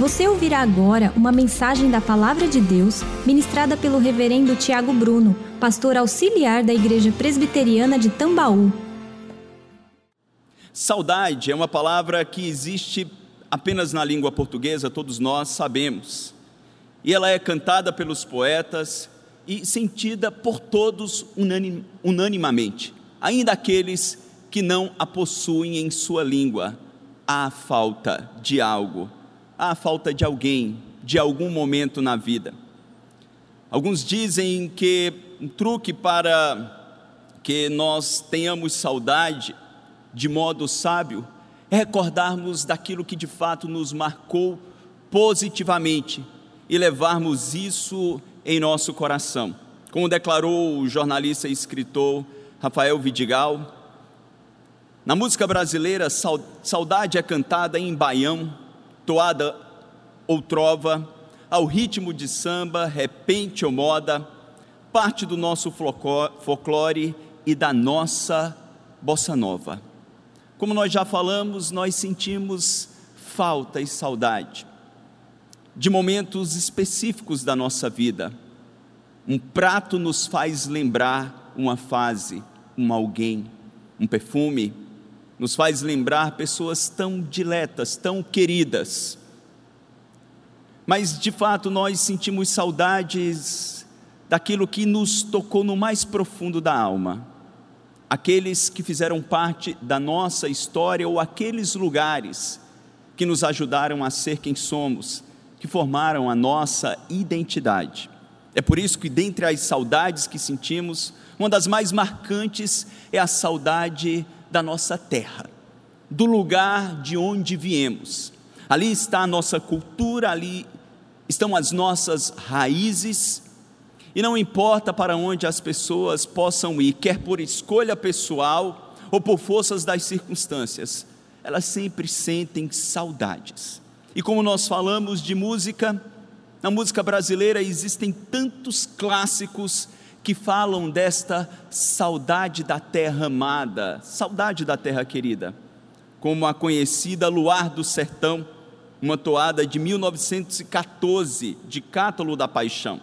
Você ouvirá agora uma mensagem da Palavra de Deus ministrada pelo Reverendo Tiago Bruno, pastor auxiliar da Igreja Presbiteriana de Tambaú. Saudade é uma palavra que existe apenas na língua portuguesa, todos nós sabemos. E ela é cantada pelos poetas e sentida por todos unanim, unanimamente, ainda aqueles que não a possuem em sua língua. Há falta de algo há falta de alguém, de algum momento na vida. Alguns dizem que um truque para que nós tenhamos saudade de modo sábio é recordarmos daquilo que de fato nos marcou positivamente e levarmos isso em nosso coração. Como declarou o jornalista e escritor Rafael Vidigal, na música brasileira, saudade é cantada em baião, toada ou trova, ao ritmo de samba, repente ou moda, parte do nosso folclore e da nossa bossa nova. Como nós já falamos, nós sentimos falta e saudade de momentos específicos da nossa vida. Um prato nos faz lembrar uma fase, um alguém, um perfume, nos faz lembrar pessoas tão diletas, tão queridas. Mas de fato nós sentimos saudades daquilo que nos tocou no mais profundo da alma. Aqueles que fizeram parte da nossa história ou aqueles lugares que nos ajudaram a ser quem somos, que formaram a nossa identidade. É por isso que, dentre as saudades que sentimos, uma das mais marcantes é a saudade da nossa terra, do lugar de onde viemos. Ali está a nossa cultura, ali estão as nossas raízes, e não importa para onde as pessoas possam ir, quer por escolha pessoal ou por forças das circunstâncias, elas sempre sentem saudades. E como nós falamos de música, na música brasileira existem tantos clássicos que falam desta saudade da terra amada, saudade da terra querida, como a conhecida Luar do Sertão, uma toada de 1914, de Cátulo da Paixão,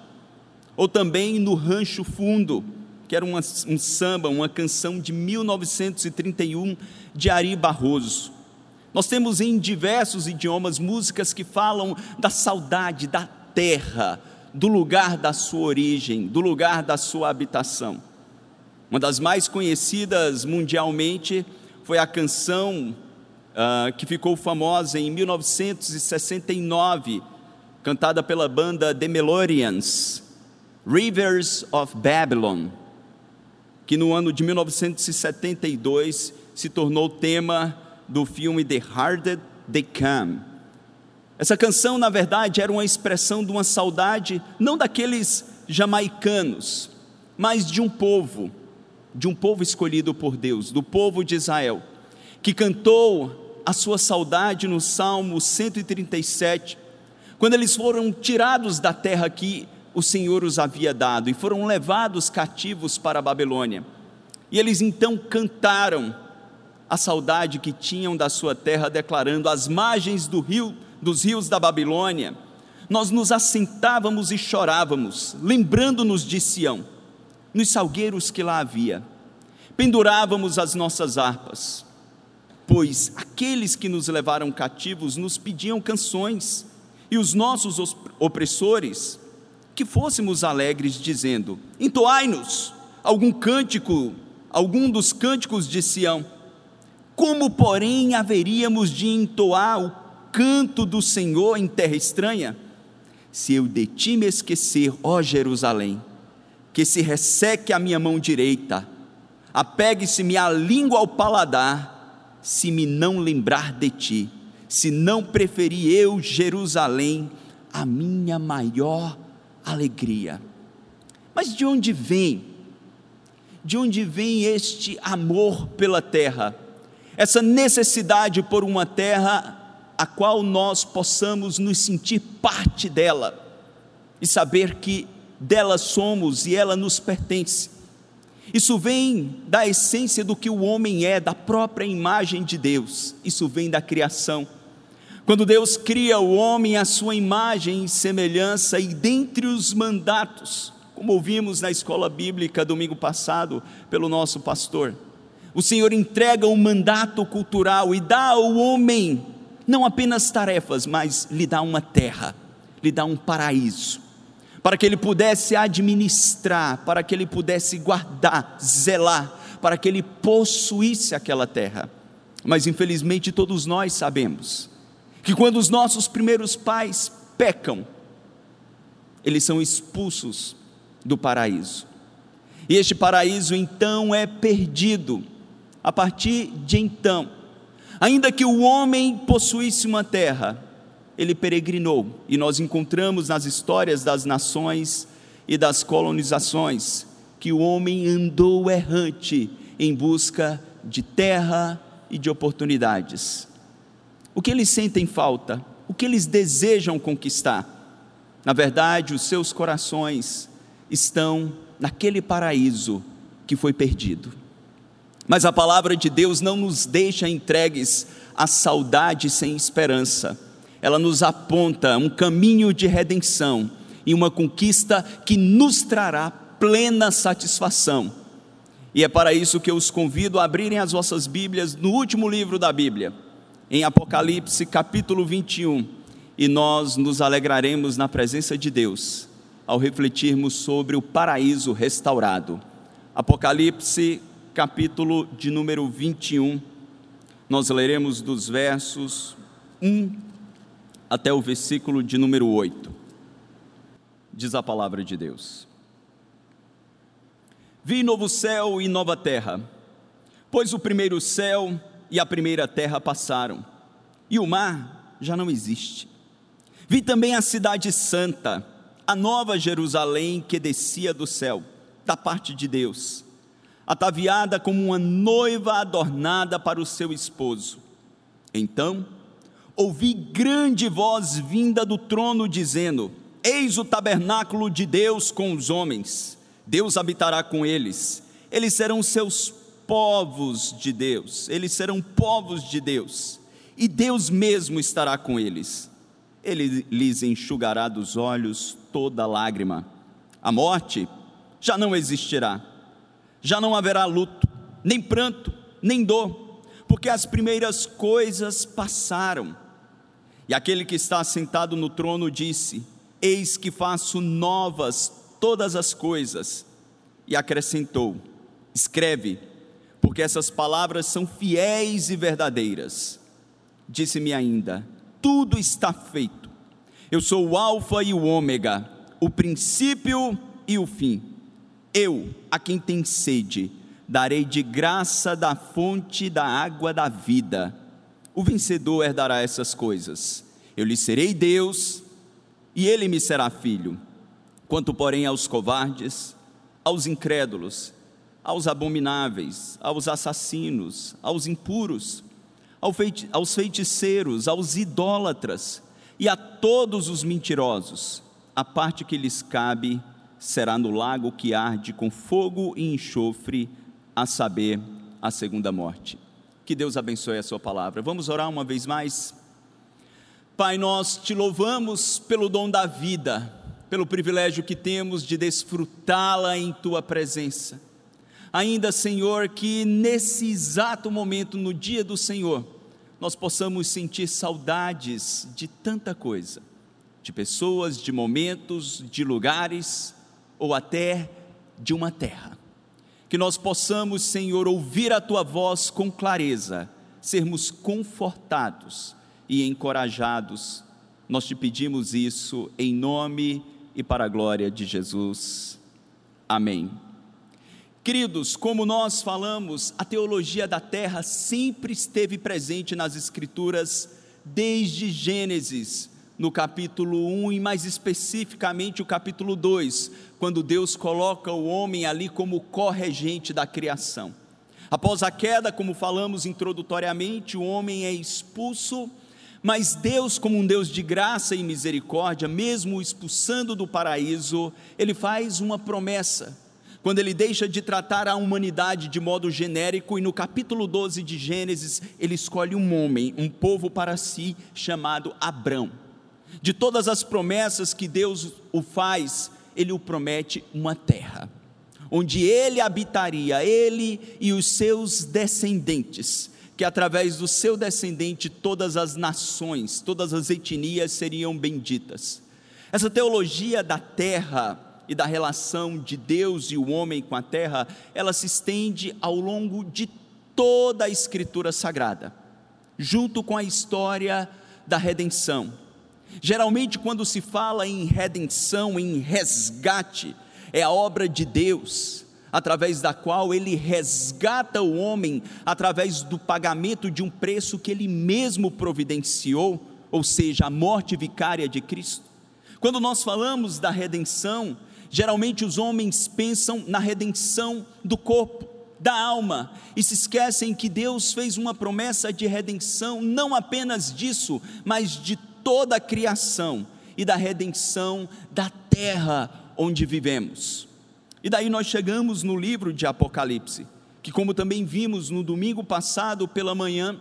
ou também no Rancho Fundo, que era uma, um samba, uma canção de 1931 de Ari Barroso. Nós temos em diversos idiomas músicas que falam da saudade da terra, do lugar da sua origem, do lugar da sua habitação. Uma das mais conhecidas mundialmente foi a canção uh, que ficou famosa em 1969, cantada pela banda The Melodians, Rivers of Babylon, que no ano de 1972 se tornou tema do filme The Harder They Come, essa canção, na verdade, era uma expressão de uma saudade, não daqueles jamaicanos, mas de um povo, de um povo escolhido por Deus, do povo de Israel, que cantou a sua saudade no Salmo 137, quando eles foram tirados da terra que o Senhor os havia dado e foram levados cativos para a Babilônia. E eles então cantaram a saudade que tinham da sua terra, declarando: As margens do rio dos rios da Babilônia, nós nos assentávamos e chorávamos, lembrando-nos de Sião, nos salgueiros que lá havia. Pendurávamos as nossas harpas, pois aqueles que nos levaram cativos nos pediam canções, e os nossos opressores, que fôssemos alegres, dizendo: Entoai-nos algum cântico, algum dos cânticos de Sião. Como, porém, haveríamos de entoar o canto do Senhor em terra estranha? Se eu de ti me esquecer, ó Jerusalém, que se resseque a minha mão direita, apegue-se-me a língua ao paladar, se me não lembrar de ti, se não preferir eu, Jerusalém, a minha maior alegria. Mas de onde vem? De onde vem este amor pela terra? Essa necessidade por uma terra a qual nós possamos nos sentir parte dela e saber que dela somos e ela nos pertence. Isso vem da essência do que o homem é, da própria imagem de Deus. Isso vem da criação. Quando Deus cria o homem à sua imagem e semelhança, e dentre os mandatos, como ouvimos na escola bíblica domingo passado pelo nosso pastor, o Senhor entrega um mandato cultural e dá ao homem não apenas tarefas, mas lhe dá uma terra, lhe dá um paraíso, para que ele pudesse administrar, para que ele pudesse guardar, zelar, para que ele possuísse aquela terra. Mas infelizmente todos nós sabemos que quando os nossos primeiros pais pecam, eles são expulsos do paraíso. E este paraíso então é perdido. A partir de então, ainda que o homem possuísse uma terra, ele peregrinou, e nós encontramos nas histórias das nações e das colonizações que o homem andou errante em busca de terra e de oportunidades o que eles sentem falta, o que eles desejam conquistar. Na verdade, os seus corações estão naquele paraíso que foi perdido. Mas a palavra de Deus não nos deixa entregues à saudade sem esperança. Ela nos aponta um caminho de redenção e uma conquista que nos trará plena satisfação. E é para isso que eu os convido a abrirem as vossas Bíblias no último livro da Bíblia, em Apocalipse capítulo 21, e nós nos alegraremos na presença de Deus ao refletirmos sobre o paraíso restaurado. Apocalipse capítulo de número 21, nós leremos dos versos 1 até o versículo de número 8. Diz a palavra de Deus: Vi novo céu e nova terra, pois o primeiro céu e a primeira terra passaram, e o mar já não existe. Vi também a cidade santa, a nova Jerusalém que descia do céu, da parte de Deus, ataviada como uma noiva adornada para o seu esposo. Então, ouvi grande voz vinda do trono dizendo: Eis o tabernáculo de Deus com os homens. Deus habitará com eles. Eles serão seus povos de Deus, eles serão povos de Deus, e Deus mesmo estará com eles. Ele lhes enxugará dos olhos toda lágrima. A morte já não existirá, já não haverá luto, nem pranto, nem dor, porque as primeiras coisas passaram. E aquele que está sentado no trono disse: Eis que faço novas todas as coisas. E acrescentou: Escreve, porque essas palavras são fiéis e verdadeiras. Disse-me ainda: tudo está feito. Eu sou o Alfa e o Ômega, o princípio e o fim. Eu, a quem tem sede, darei de graça da fonte da água da vida. O vencedor herdará essas coisas. Eu lhe serei Deus e ele me será filho. Quanto, porém, aos covardes, aos incrédulos, aos abomináveis, aos assassinos, aos impuros, aos feiticeiros, aos idólatras e a todos os mentirosos. A parte que lhes cabe será no lago que arde com fogo e enxofre, a saber, a segunda morte. Que Deus abençoe a sua palavra. Vamos orar uma vez mais? Pai, nós te louvamos pelo dom da vida, pelo privilégio que temos de desfrutá-la em tua presença ainda, Senhor, que nesse exato momento, no dia do Senhor, nós possamos sentir saudades de tanta coisa, de pessoas, de momentos, de lugares ou até de uma terra. Que nós possamos, Senhor, ouvir a tua voz com clareza, sermos confortados e encorajados. Nós te pedimos isso em nome e para a glória de Jesus. Amém. Queridos, como nós falamos, a teologia da terra sempre esteve presente nas Escrituras, desde Gênesis, no capítulo 1 e mais especificamente o capítulo 2, quando Deus coloca o homem ali como corregente da criação. Após a queda, como falamos introdutoriamente, o homem é expulso, mas Deus, como um Deus de graça e misericórdia, mesmo o expulsando do paraíso, ele faz uma promessa quando ele deixa de tratar a humanidade de modo genérico e no capítulo 12 de Gênesis, ele escolhe um homem, um povo para si chamado Abrão. De todas as promessas que Deus o faz, ele o promete uma terra, onde ele habitaria, ele e os seus descendentes, que através do seu descendente todas as nações, todas as etnias seriam benditas. Essa teologia da terra e da relação de Deus e o homem com a terra, ela se estende ao longo de toda a Escritura Sagrada, junto com a história da redenção. Geralmente, quando se fala em redenção, em resgate, é a obra de Deus, através da qual ele resgata o homem através do pagamento de um preço que ele mesmo providenciou, ou seja, a morte vicária de Cristo. Quando nós falamos da redenção, Geralmente os homens pensam na redenção do corpo, da alma, e se esquecem que Deus fez uma promessa de redenção, não apenas disso, mas de toda a criação e da redenção da terra onde vivemos. E daí nós chegamos no livro de Apocalipse, que, como também vimos no domingo passado pela manhã,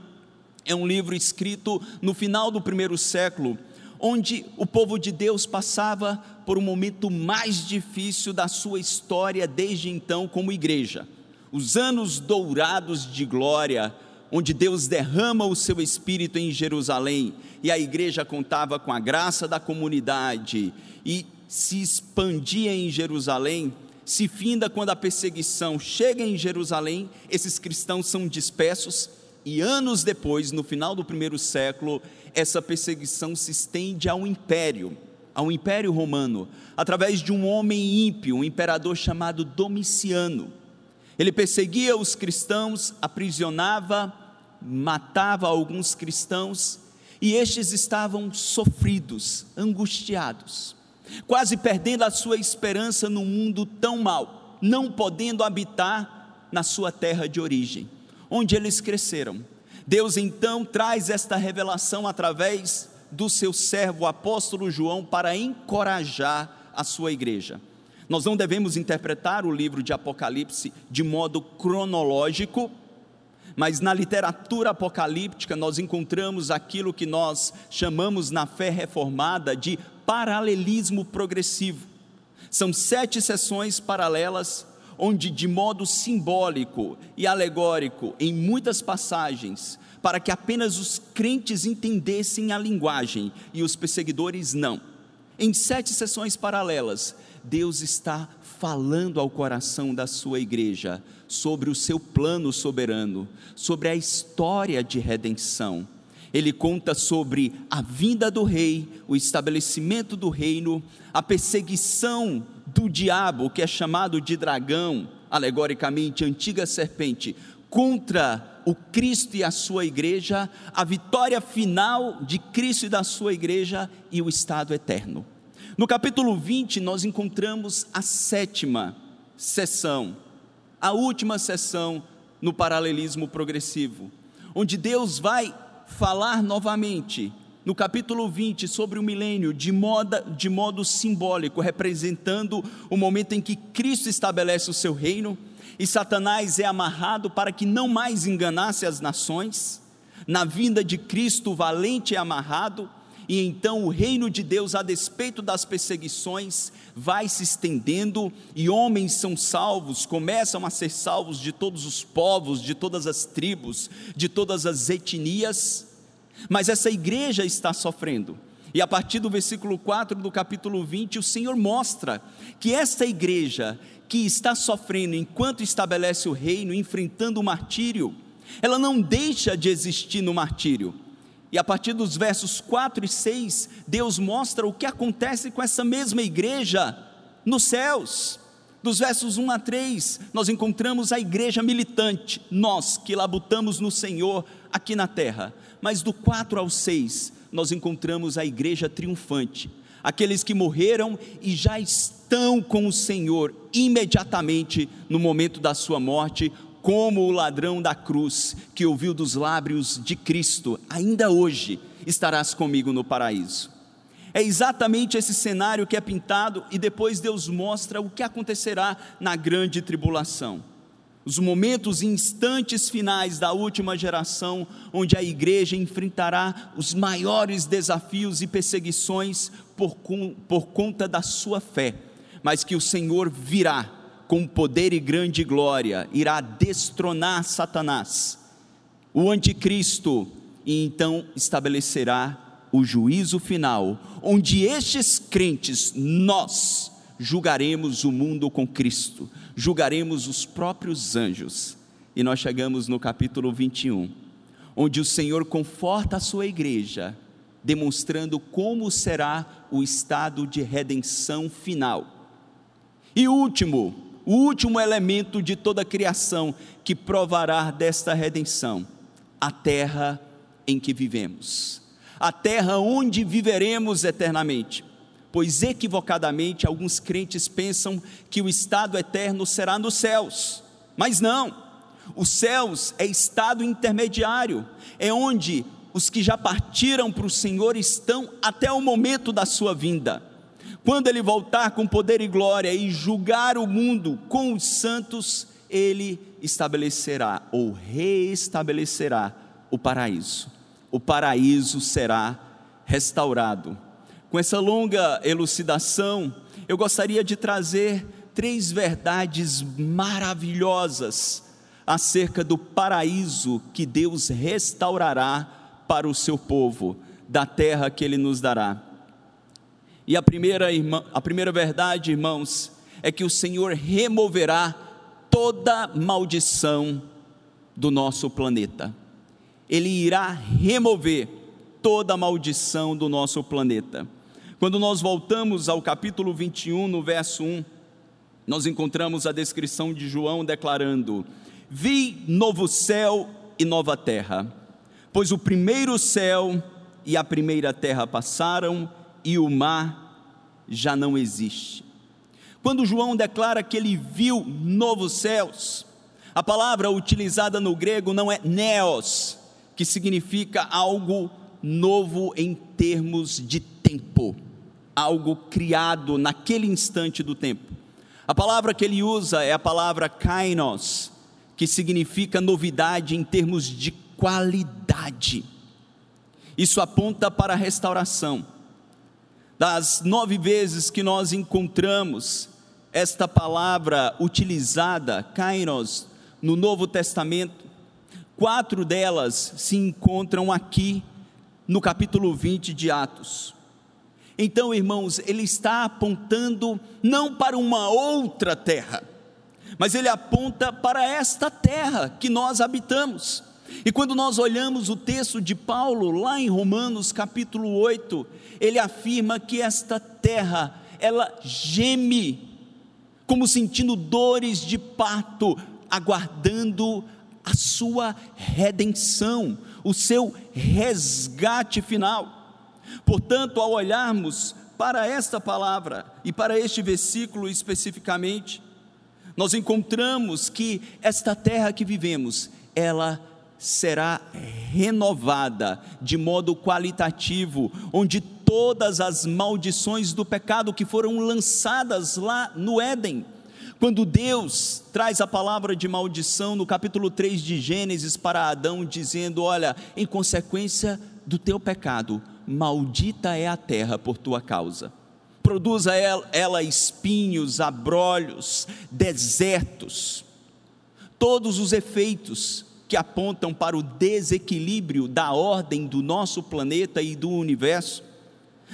é um livro escrito no final do primeiro século onde o povo de Deus passava por um momento mais difícil da sua história desde então como igreja. Os anos dourados de glória, onde Deus derrama o seu espírito em Jerusalém e a igreja contava com a graça da comunidade e se expandia em Jerusalém, se finda quando a perseguição chega em Jerusalém, esses cristãos são dispersos e anos depois, no final do primeiro século, essa perseguição se estende ao império, ao império romano, através de um homem ímpio, um imperador chamado Domiciano. Ele perseguia os cristãos, aprisionava, matava alguns cristãos, e estes estavam sofridos, angustiados, quase perdendo a sua esperança no mundo tão mau, não podendo habitar na sua terra de origem, onde eles cresceram Deus então traz esta revelação através do seu servo apóstolo João para encorajar a sua igreja. Nós não devemos interpretar o livro de Apocalipse de modo cronológico, mas na literatura apocalíptica nós encontramos aquilo que nós chamamos na fé reformada de paralelismo progressivo. São sete sessões paralelas onde, de modo simbólico e alegórico, em muitas passagens, para que apenas os crentes entendessem a linguagem e os perseguidores não. Em sete sessões paralelas, Deus está falando ao coração da sua igreja sobre o seu plano soberano, sobre a história de redenção. Ele conta sobre a vinda do rei, o estabelecimento do reino, a perseguição do diabo, que é chamado de dragão, alegoricamente, antiga serpente, contra o Cristo e a sua igreja, a vitória final de Cristo e da sua igreja e o estado eterno. No capítulo 20, nós encontramos a sétima sessão, a última sessão no paralelismo progressivo, onde Deus vai falar novamente no capítulo 20 sobre o milênio de, moda, de modo simbólico, representando o momento em que Cristo estabelece o seu reino e Satanás é amarrado para que não mais enganasse as nações. Na vinda de Cristo, o valente é amarrado, e então o reino de Deus, a despeito das perseguições, vai se estendendo e homens são salvos, começam a ser salvos de todos os povos, de todas as tribos, de todas as etnias mas essa igreja está sofrendo. E a partir do versículo 4 do capítulo 20, o Senhor mostra que esta igreja que está sofrendo enquanto estabelece o reino, enfrentando o martírio, ela não deixa de existir no martírio. E a partir dos versos 4 e 6, Deus mostra o que acontece com essa mesma igreja nos céus. Dos versos 1 a 3, nós encontramos a igreja militante, nós que labutamos no Senhor aqui na terra mas do 4 ao 6, nós encontramos a igreja triunfante, aqueles que morreram e já estão com o Senhor imediatamente no momento da sua morte, como o ladrão da cruz que ouviu dos lábios de Cristo, ainda hoje estarás comigo no paraíso. É exatamente esse cenário que é pintado e depois Deus mostra o que acontecerá na grande tribulação. Os momentos e instantes finais da última geração, onde a igreja enfrentará os maiores desafios e perseguições por, por conta da sua fé, mas que o Senhor virá com poder e grande glória, irá destronar Satanás, o anticristo, e então estabelecerá o juízo final, onde estes crentes, nós, julgaremos o mundo com Cristo, julgaremos os próprios anjos. E nós chegamos no capítulo 21, onde o Senhor conforta a sua igreja, demonstrando como será o estado de redenção final. E último, o último elemento de toda a criação que provará desta redenção, a terra em que vivemos a terra onde viveremos eternamente. Pois equivocadamente alguns crentes pensam que o estado eterno será nos céus, mas não. Os céus é estado intermediário, é onde os que já partiram para o Senhor estão até o momento da sua vinda. Quando ele voltar com poder e glória e julgar o mundo com os santos, ele estabelecerá ou reestabelecerá o paraíso o paraíso será restaurado. Com essa longa elucidação, eu gostaria de trazer três verdades maravilhosas acerca do paraíso que Deus restaurará para o seu povo, da terra que Ele nos dará. E a primeira, irmã, a primeira verdade, irmãos, é que o Senhor removerá toda maldição do nosso planeta. Ele irá remover toda maldição do nosso planeta. Quando nós voltamos ao capítulo 21, no verso 1, nós encontramos a descrição de João declarando: Vi novo céu e nova terra, pois o primeiro céu e a primeira terra passaram e o mar já não existe. Quando João declara que ele viu novos céus, a palavra utilizada no grego não é neos, que significa algo novo em termos de tempo, algo criado naquele instante do tempo. A palavra que ele usa é a palavra kainos, que significa novidade em termos de qualidade. Isso aponta para a restauração. Das nove vezes que nós encontramos esta palavra utilizada, kainos, no Novo Testamento, Quatro delas se encontram aqui no capítulo 20 de Atos. Então, irmãos, ele está apontando não para uma outra terra, mas ele aponta para esta terra que nós habitamos. E quando nós olhamos o texto de Paulo, lá em Romanos capítulo 8, ele afirma que esta terra, ela geme, como sentindo dores de parto, aguardando a sua redenção, o seu resgate final. Portanto, ao olharmos para esta palavra e para este versículo especificamente, nós encontramos que esta terra que vivemos, ela será renovada de modo qualitativo, onde todas as maldições do pecado que foram lançadas lá no Éden, quando Deus traz a palavra de maldição no capítulo 3 de Gênesis para Adão, dizendo: Olha, em consequência do teu pecado, maldita é a terra por tua causa. Produza ela espinhos, abrolhos, desertos, todos os efeitos que apontam para o desequilíbrio da ordem do nosso planeta e do universo,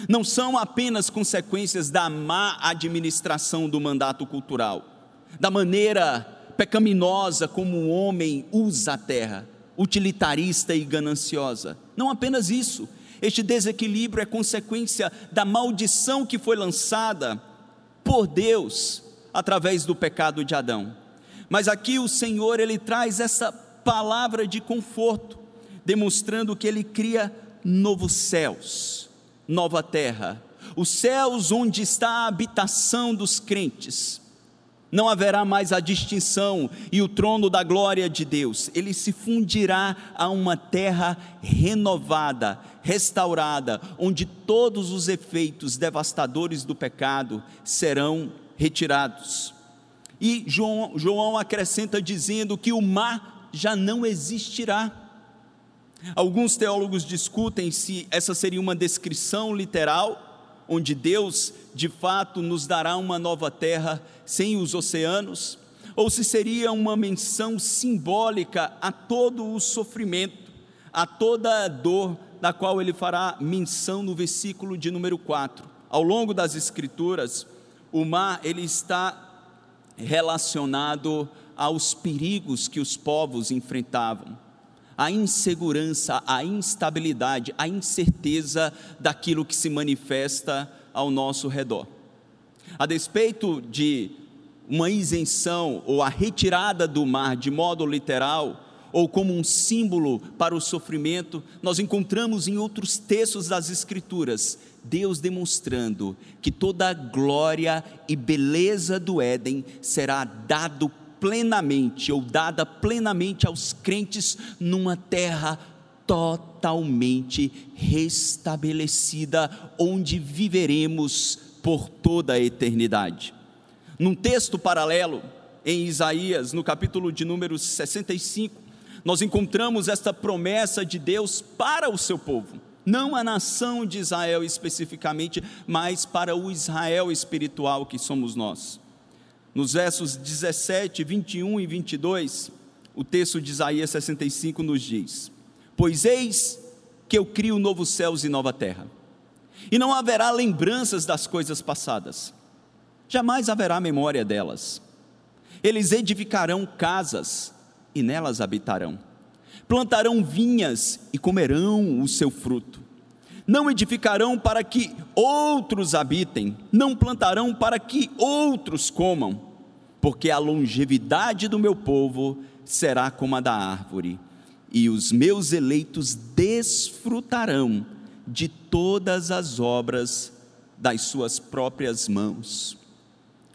não são apenas consequências da má administração do mandato cultural da maneira pecaminosa como o homem usa a terra, utilitarista e gananciosa. Não apenas isso, este desequilíbrio é consequência da maldição que foi lançada por Deus através do pecado de Adão. Mas aqui o Senhor ele traz essa palavra de conforto, demonstrando que ele cria novos céus, nova terra, os céus onde está a habitação dos crentes não haverá mais a distinção e o trono da glória de Deus. Ele se fundirá a uma terra renovada, restaurada, onde todos os efeitos devastadores do pecado serão retirados. E João, João acrescenta dizendo que o mar já não existirá. Alguns teólogos discutem se essa seria uma descrição literal onde Deus de fato nos dará uma nova terra sem os oceanos, ou se seria uma menção simbólica a todo o sofrimento, a toda a dor da qual ele fará menção no versículo de número 4. Ao longo das escrituras, o mar ele está relacionado aos perigos que os povos enfrentavam a insegurança, a instabilidade, a incerteza daquilo que se manifesta ao nosso redor. A despeito de uma isenção ou a retirada do mar de modo literal, ou como um símbolo para o sofrimento, nós encontramos em outros textos das Escrituras Deus demonstrando que toda a glória e beleza do Éden será dado plenamente ou dada plenamente aos crentes numa terra totalmente restabelecida, onde viveremos por toda a eternidade. Num texto paralelo, em Isaías, no capítulo de número 65, nós encontramos esta promessa de Deus para o seu povo, não a nação de Israel especificamente, mas para o Israel espiritual que somos nós. Nos versos 17, 21 e 22, o texto de Isaías 65 nos diz: Pois eis que eu crio novos céus e nova terra, e não haverá lembranças das coisas passadas, jamais haverá memória delas. Eles edificarão casas e nelas habitarão, plantarão vinhas e comerão o seu fruto. Não edificarão para que outros habitem, não plantarão para que outros comam porque a longevidade do meu povo será como a da árvore, e os meus eleitos desfrutarão de todas as obras das suas próprias mãos.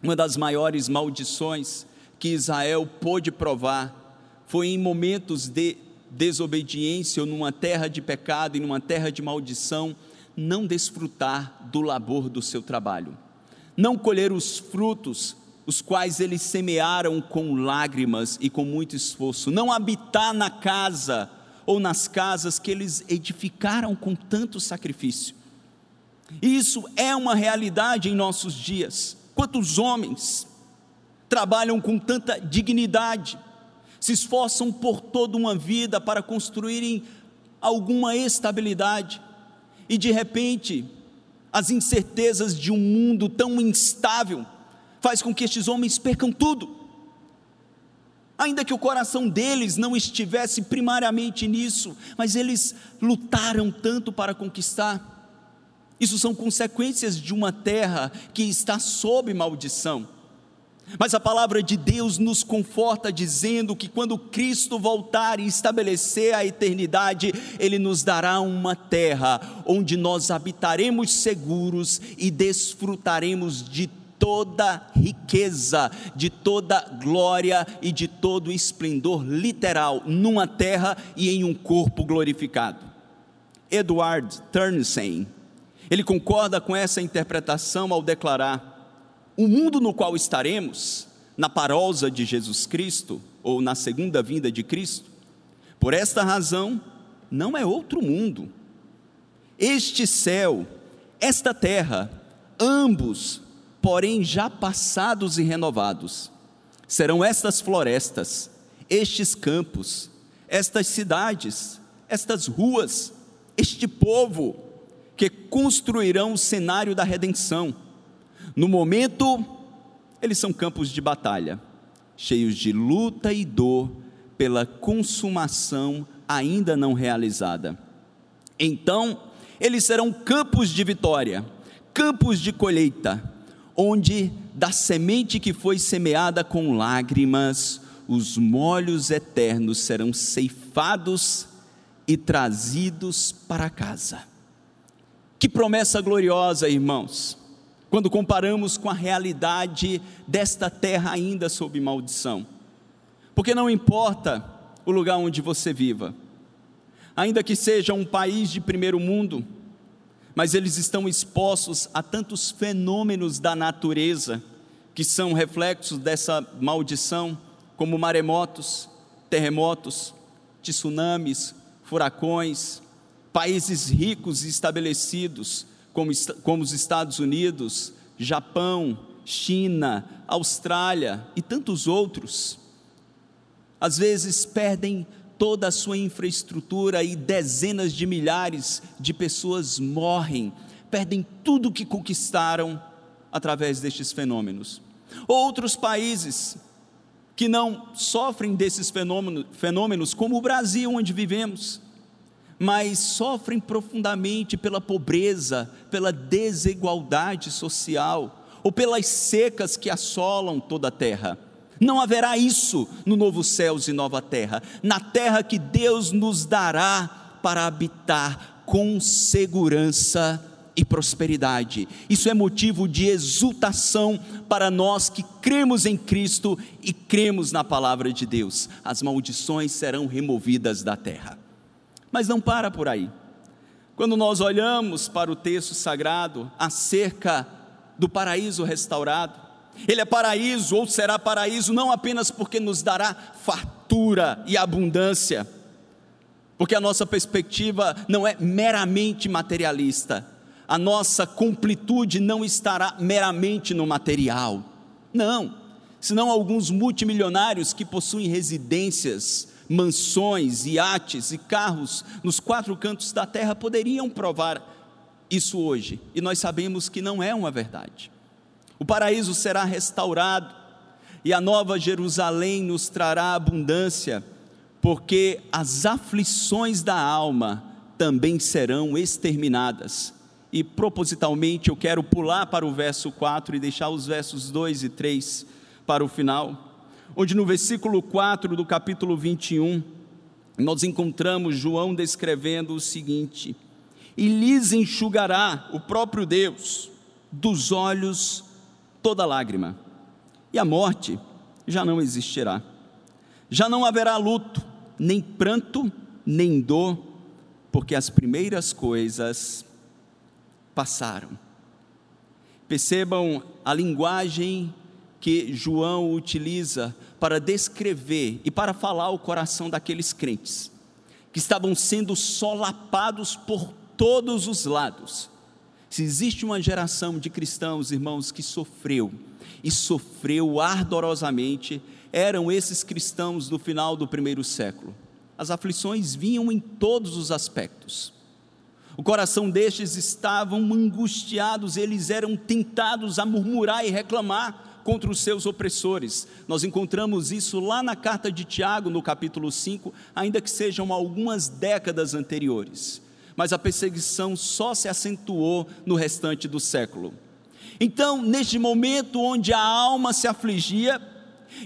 Uma das maiores maldições que Israel pôde provar foi em momentos de desobediência ou numa terra de pecado e numa terra de maldição, não desfrutar do labor do seu trabalho, não colher os frutos os quais eles semearam com lágrimas e com muito esforço, não habitar na casa ou nas casas que eles edificaram com tanto sacrifício. Isso é uma realidade em nossos dias. Quantos homens trabalham com tanta dignidade, se esforçam por toda uma vida para construírem alguma estabilidade, e de repente, as incertezas de um mundo tão instável, faz com que estes homens percam tudo. Ainda que o coração deles não estivesse primariamente nisso, mas eles lutaram tanto para conquistar. Isso são consequências de uma terra que está sob maldição. Mas a palavra de Deus nos conforta dizendo que quando Cristo voltar e estabelecer a eternidade, Ele nos dará uma terra onde nós habitaremos seguros e desfrutaremos de toda riqueza, de toda glória e de todo esplendor literal numa terra e em um corpo glorificado. Edward Turnstein, ele concorda com essa interpretação ao declarar: o mundo no qual estaremos, na parousa de Jesus Cristo, ou na segunda vinda de Cristo, por esta razão, não é outro mundo. Este céu, esta terra, ambos porém já passados e renovados. Serão estas florestas, estes campos, estas cidades, estas ruas, este povo que construirão o cenário da redenção. No momento, eles são campos de batalha, cheios de luta e dor pela consumação ainda não realizada. Então, eles serão campos de vitória, campos de colheita, onde da semente que foi semeada com lágrimas, os molhos eternos serão ceifados e trazidos para casa. Que promessa gloriosa, irmãos! Quando comparamos com a realidade desta terra ainda sob maldição. Porque não importa o lugar onde você viva, ainda que seja um país de primeiro mundo, mas eles estão expostos a tantos fenômenos da natureza que são reflexos dessa maldição, como maremotos, terremotos, tsunamis, furacões, países ricos e estabelecidos, como, como os Estados Unidos, Japão, China, Austrália e tantos outros, às vezes perdem toda a sua infraestrutura e dezenas de milhares de pessoas morrem, perdem tudo que conquistaram através destes fenômenos. Outros países que não sofrem desses fenômenos, fenômenos, como o Brasil, onde vivemos, mas sofrem profundamente pela pobreza, pela desigualdade social, ou pelas secas que assolam toda a terra. Não haverá isso no novo céus e nova terra, na terra que Deus nos dará para habitar com segurança e prosperidade. Isso é motivo de exultação para nós que cremos em Cristo e cremos na palavra de Deus. As maldições serão removidas da terra. Mas não para por aí. Quando nós olhamos para o texto sagrado acerca do paraíso restaurado, ele é paraíso ou será paraíso não apenas porque nos dará fartura e abundância, porque a nossa perspectiva não é meramente materialista, a nossa completude não estará meramente no material. Não, senão alguns multimilionários que possuem residências, mansões, iates e carros nos quatro cantos da terra poderiam provar isso hoje, e nós sabemos que não é uma verdade. O paraíso será restaurado e a nova Jerusalém nos trará abundância, porque as aflições da alma também serão exterminadas. E propositalmente eu quero pular para o verso 4 e deixar os versos 2 e 3 para o final, onde no versículo 4 do capítulo 21, nós encontramos João descrevendo o seguinte: E lhes enxugará o próprio Deus dos olhos toda lágrima, e a morte já não existirá. Já não haverá luto, nem pranto, nem dor, porque as primeiras coisas passaram. Percebam a linguagem que João utiliza para descrever e para falar o coração daqueles crentes que estavam sendo solapados por todos os lados. Se existe uma geração de cristãos, irmãos, que sofreu e sofreu ardorosamente, eram esses cristãos do final do primeiro século. As aflições vinham em todos os aspectos. O coração destes estavam angustiados, eles eram tentados a murmurar e reclamar contra os seus opressores. Nós encontramos isso lá na carta de Tiago, no capítulo 5, ainda que sejam algumas décadas anteriores. Mas a perseguição só se acentuou no restante do século. Então, neste momento onde a alma se afligia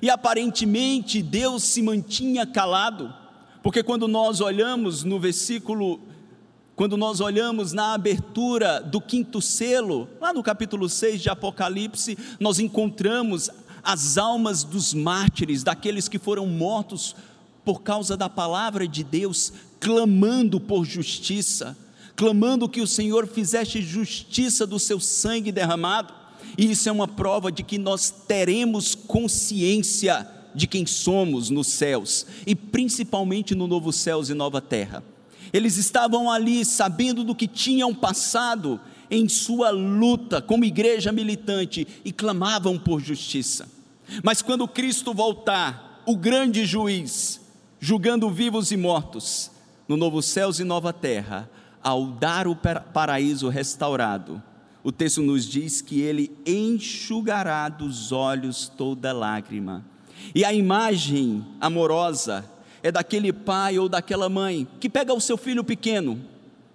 e aparentemente Deus se mantinha calado, porque quando nós olhamos no versículo quando nós olhamos na abertura do quinto selo, lá no capítulo 6 de Apocalipse, nós encontramos as almas dos mártires, daqueles que foram mortos por causa da palavra de Deus, clamando por justiça, clamando que o Senhor fizesse justiça do seu sangue derramado. E isso é uma prova de que nós teremos consciência de quem somos nos céus e principalmente no novo céus e nova terra. Eles estavam ali sabendo do que tinham passado em sua luta como igreja militante e clamavam por justiça. Mas quando Cristo voltar, o grande juiz, julgando vivos e mortos, no novo céus e nova terra, ao dar o paraíso restaurado, o texto nos diz que ele enxugará dos olhos toda lágrima. E a imagem amorosa é daquele pai ou daquela mãe que pega o seu filho pequeno,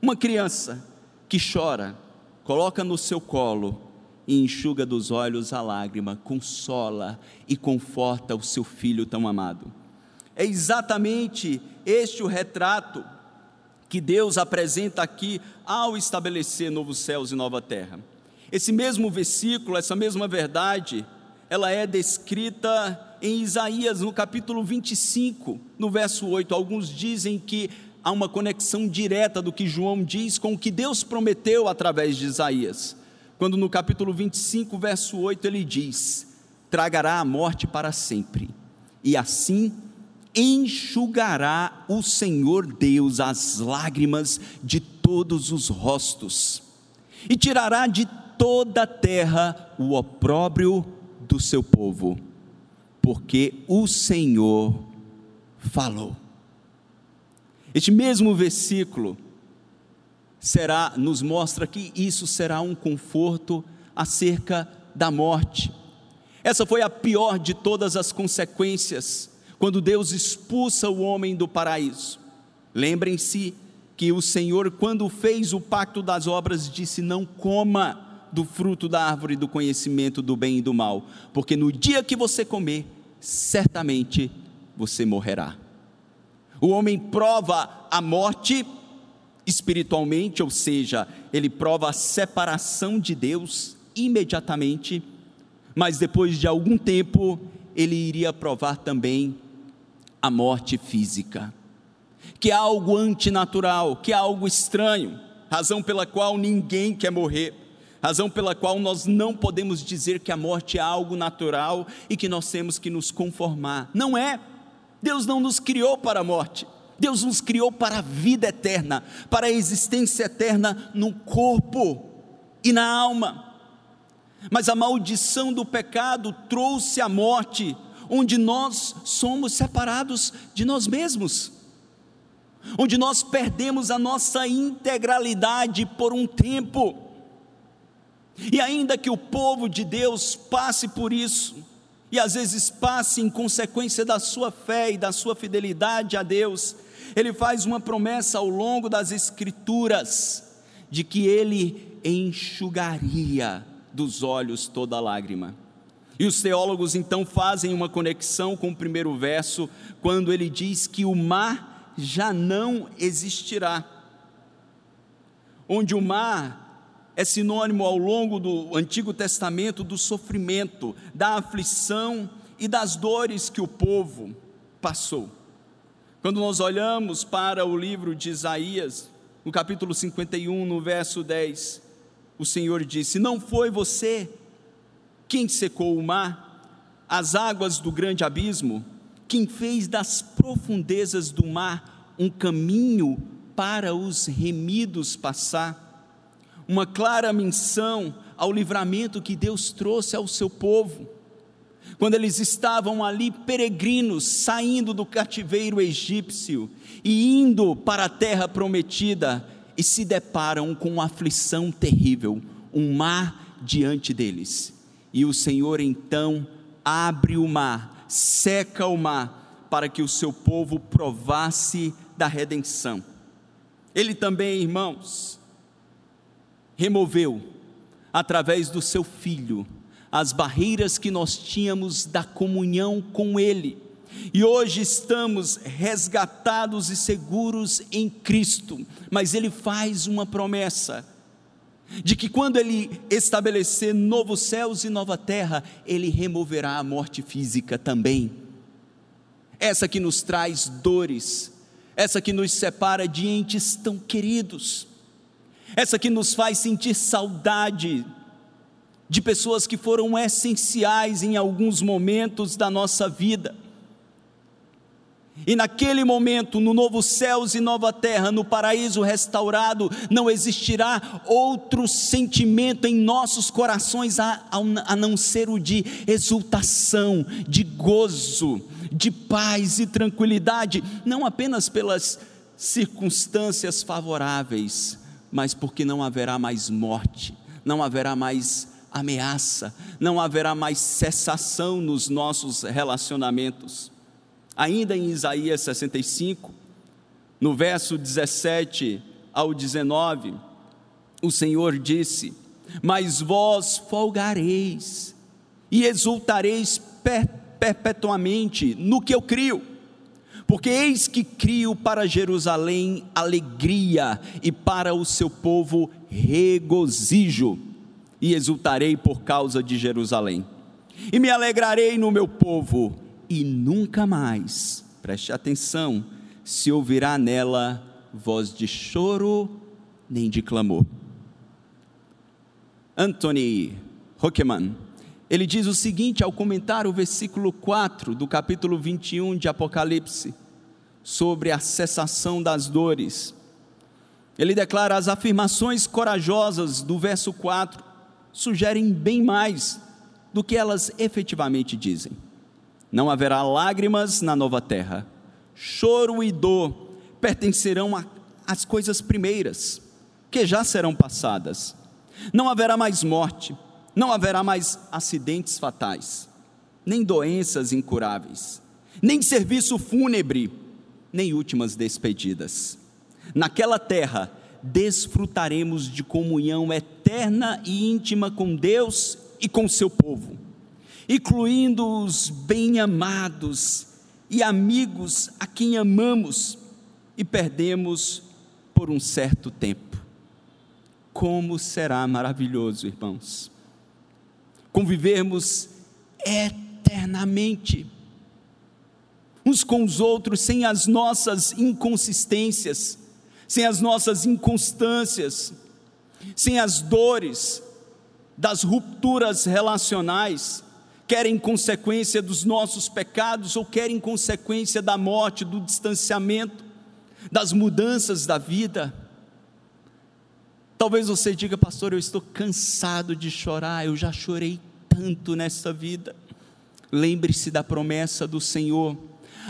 uma criança, que chora, coloca no seu colo e enxuga dos olhos a lágrima, consola e conforta o seu filho tão amado. É exatamente este o retrato que Deus apresenta aqui ao estabelecer novos céus e nova terra. Esse mesmo versículo, essa mesma verdade, ela é descrita em Isaías, no capítulo 25, no verso 8. Alguns dizem que há uma conexão direta do que João diz com o que Deus prometeu através de Isaías. Quando no capítulo 25, verso 8, ele diz: Tragará a morte para sempre, e assim enxugará o Senhor Deus as lágrimas de todos os rostos, e tirará de toda a terra o opróbrio do seu povo, porque o Senhor falou. Este mesmo versículo será nos mostra que isso será um conforto acerca da morte. Essa foi a pior de todas as consequências quando Deus expulsa o homem do paraíso. Lembrem-se que o Senhor, quando fez o pacto das obras, disse: Não coma do fruto da árvore do conhecimento do bem e do mal, porque no dia que você comer, certamente você morrerá. O homem prova a morte espiritualmente, ou seja, ele prova a separação de Deus imediatamente, mas depois de algum tempo, ele iria provar também a morte física, que é algo antinatural, que é algo estranho, razão pela qual ninguém quer morrer razão pela qual nós não podemos dizer que a morte é algo natural e que nós temos que nos conformar. Não é. Deus não nos criou para a morte. Deus nos criou para a vida eterna, para a existência eterna no corpo e na alma. Mas a maldição do pecado trouxe a morte, onde nós somos separados de nós mesmos, onde nós perdemos a nossa integralidade por um tempo e ainda que o povo de Deus passe por isso, e às vezes passe em consequência da sua fé e da sua fidelidade a Deus, ele faz uma promessa ao longo das Escrituras de que ele enxugaria dos olhos toda lágrima. E os teólogos então fazem uma conexão com o primeiro verso, quando ele diz que o mar já não existirá. Onde o mar é sinônimo ao longo do Antigo Testamento do sofrimento, da aflição e das dores que o povo passou. Quando nós olhamos para o livro de Isaías, no capítulo 51, no verso 10, o Senhor disse: Não foi você quem secou o mar, as águas do grande abismo, quem fez das profundezas do mar um caminho para os remidos passar uma clara menção ao livramento que Deus trouxe ao seu povo. Quando eles estavam ali peregrinos, saindo do cativeiro egípcio e indo para a terra prometida, e se deparam com uma aflição terrível, um mar diante deles. E o Senhor então abre o mar, seca o mar, para que o seu povo provasse da redenção. Ele também, irmãos, removeu, através do seu Filho, as barreiras que nós tínhamos da comunhão com Ele. E hoje estamos resgatados e seguros em Cristo, mas Ele faz uma promessa de que quando Ele estabelecer novos céus e nova terra, Ele removerá a morte física também. Essa que nos traz dores, essa que nos separa de entes tão queridos essa que nos faz sentir saudade de pessoas que foram essenciais em alguns momentos da nossa vida. E naquele momento, no novo céus e nova terra, no paraíso restaurado, não existirá outro sentimento em nossos corações a, a não ser o de exultação, de gozo, de paz e tranquilidade, não apenas pelas circunstâncias favoráveis, mas porque não haverá mais morte, não haverá mais ameaça, não haverá mais cessação nos nossos relacionamentos. Ainda em Isaías 65, no verso 17 ao 19, o Senhor disse: Mas vós folgareis e exultareis perpetuamente no que eu crio porque eis que crio para Jerusalém alegria e para o seu povo regozijo. e exultarei por causa de Jerusalém. E me alegrarei no meu povo, e nunca mais, preste atenção, se ouvirá nela voz de choro nem de clamor. Anthony Huckman, ele diz o seguinte ao comentar o versículo 4 do capítulo 21 de Apocalipse, sobre a cessação das dores. Ele declara: as afirmações corajosas do verso 4 sugerem bem mais do que elas efetivamente dizem. Não haverá lágrimas na nova terra, choro e dor pertencerão às coisas primeiras, que já serão passadas. Não haverá mais morte, não haverá mais acidentes fatais, nem doenças incuráveis, nem serviço fúnebre, nem últimas despedidas. Naquela terra, desfrutaremos de comunhão eterna e íntima com Deus e com seu povo, incluindo os bem-amados e amigos a quem amamos e perdemos por um certo tempo. Como será maravilhoso, irmãos, convivermos eternamente uns com os outros sem as nossas inconsistências sem as nossas inconstâncias, sem as dores das rupturas relacionais, quer em consequência dos nossos pecados ou quer em consequência da morte, do distanciamento, das mudanças da vida. Talvez você diga, pastor, eu estou cansado de chorar, eu já chorei tanto nessa vida. Lembre-se da promessa do Senhor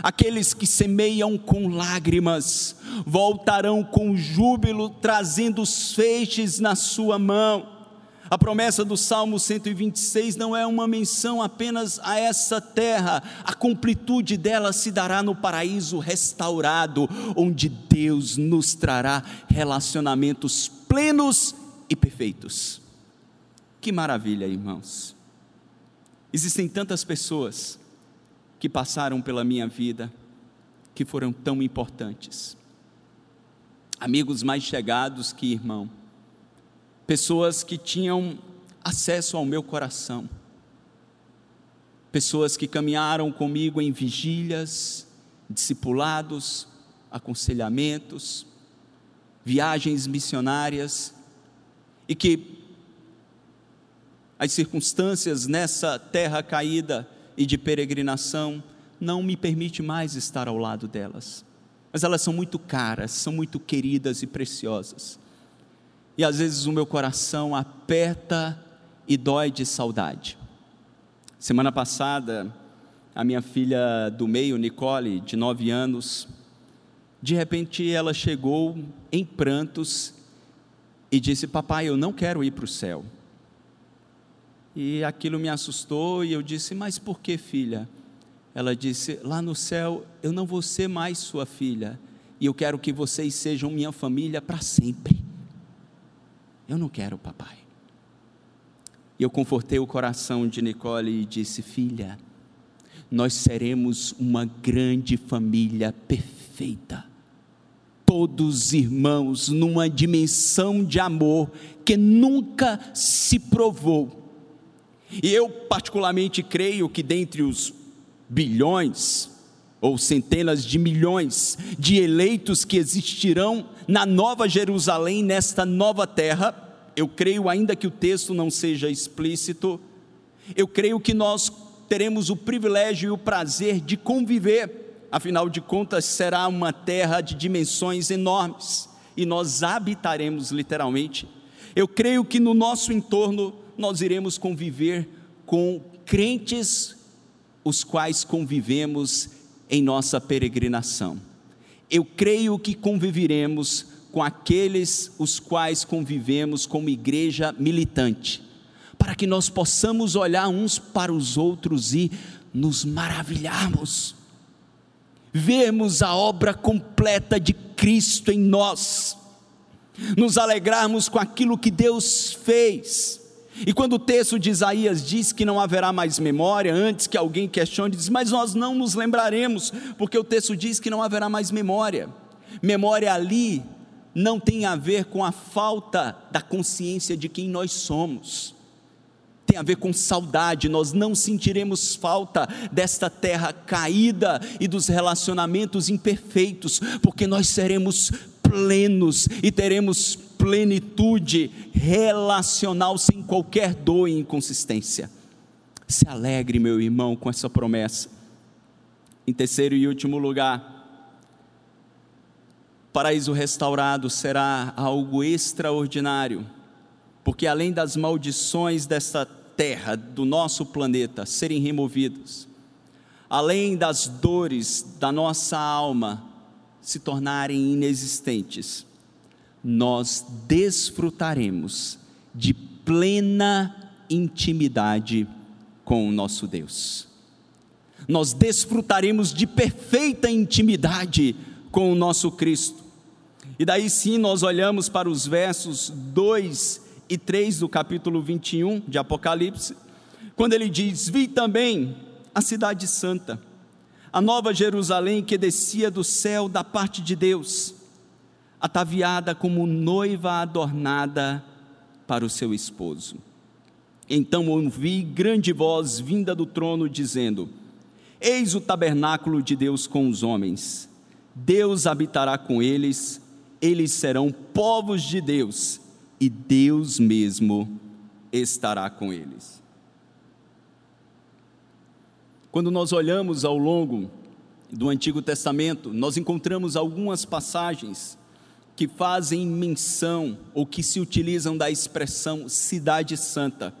Aqueles que semeiam com lágrimas voltarão com júbilo, trazendo os feixes na sua mão. A promessa do Salmo 126 não é uma menção apenas a essa terra, a completude dela se dará no paraíso restaurado, onde Deus nos trará relacionamentos plenos e perfeitos. Que maravilha, irmãos! Existem tantas pessoas que passaram pela minha vida, que foram tão importantes. Amigos mais chegados que irmão, pessoas que tinham acesso ao meu coração, pessoas que caminharam comigo em vigílias, discipulados, aconselhamentos, viagens missionárias, e que as circunstâncias nessa terra caída e de peregrinação não me permite mais estar ao lado delas. Mas elas são muito caras, são muito queridas e preciosas. E às vezes o meu coração aperta e dói de saudade. Semana passada, a minha filha do meio, Nicole, de nove anos, de repente ela chegou em prantos e disse: Papai, eu não quero ir para o céu. E aquilo me assustou e eu disse: Mas por que, filha? Ela disse: Lá no céu eu não vou ser mais sua filha, e eu quero que vocês sejam minha família para sempre. Eu não quero, papai. E eu confortei o coração de Nicole e disse: Filha, nós seremos uma grande família perfeita. Todos irmãos, numa dimensão de amor que nunca se provou e eu, particularmente, creio que dentre os bilhões ou centenas de milhões de eleitos que existirão na Nova Jerusalém, nesta nova terra, eu creio, ainda que o texto não seja explícito, eu creio que nós teremos o privilégio e o prazer de conviver, afinal de contas, será uma terra de dimensões enormes e nós habitaremos literalmente. Eu creio que no nosso entorno nós iremos conviver com crentes, os quais convivemos em nossa peregrinação. Eu creio que conviveremos com aqueles os quais convivemos como igreja militante, para que nós possamos olhar uns para os outros e nos maravilharmos, vermos a obra completa de Cristo em nós, nos alegrarmos com aquilo que Deus fez e quando o texto de Isaías diz que não haverá mais memória, antes que alguém questione, diz, mas nós não nos lembraremos, porque o texto diz que não haverá mais memória. Memória ali não tem a ver com a falta da consciência de quem nós somos. tem a ver com saudade, nós não sentiremos falta desta terra caída e dos relacionamentos imperfeitos, porque nós seremos plenos e teremos plenitude relacional sem qualquer dor e inconsistência. Se alegre, meu irmão, com essa promessa. Em terceiro e último lugar, paraíso restaurado será algo extraordinário, porque além das maldições desta terra, do nosso planeta, serem removidas, além das dores da nossa alma se tornarem inexistentes, nós desfrutaremos de plena intimidade com o nosso Deus. Nós desfrutaremos de perfeita intimidade com o nosso Cristo. E daí sim nós olhamos para os versos 2 e 3 do capítulo 21 de Apocalipse, quando ele diz: Vi também a Cidade Santa, a nova Jerusalém que descia do céu da parte de Deus, ataviada como noiva adornada para o seu esposo. Então ouvi grande voz vinda do trono dizendo: Eis o tabernáculo de Deus com os homens. Deus habitará com eles eles serão povos de Deus e Deus mesmo estará com eles. Quando nós olhamos ao longo do Antigo Testamento, nós encontramos algumas passagens que fazem menção ou que se utilizam da expressão cidade santa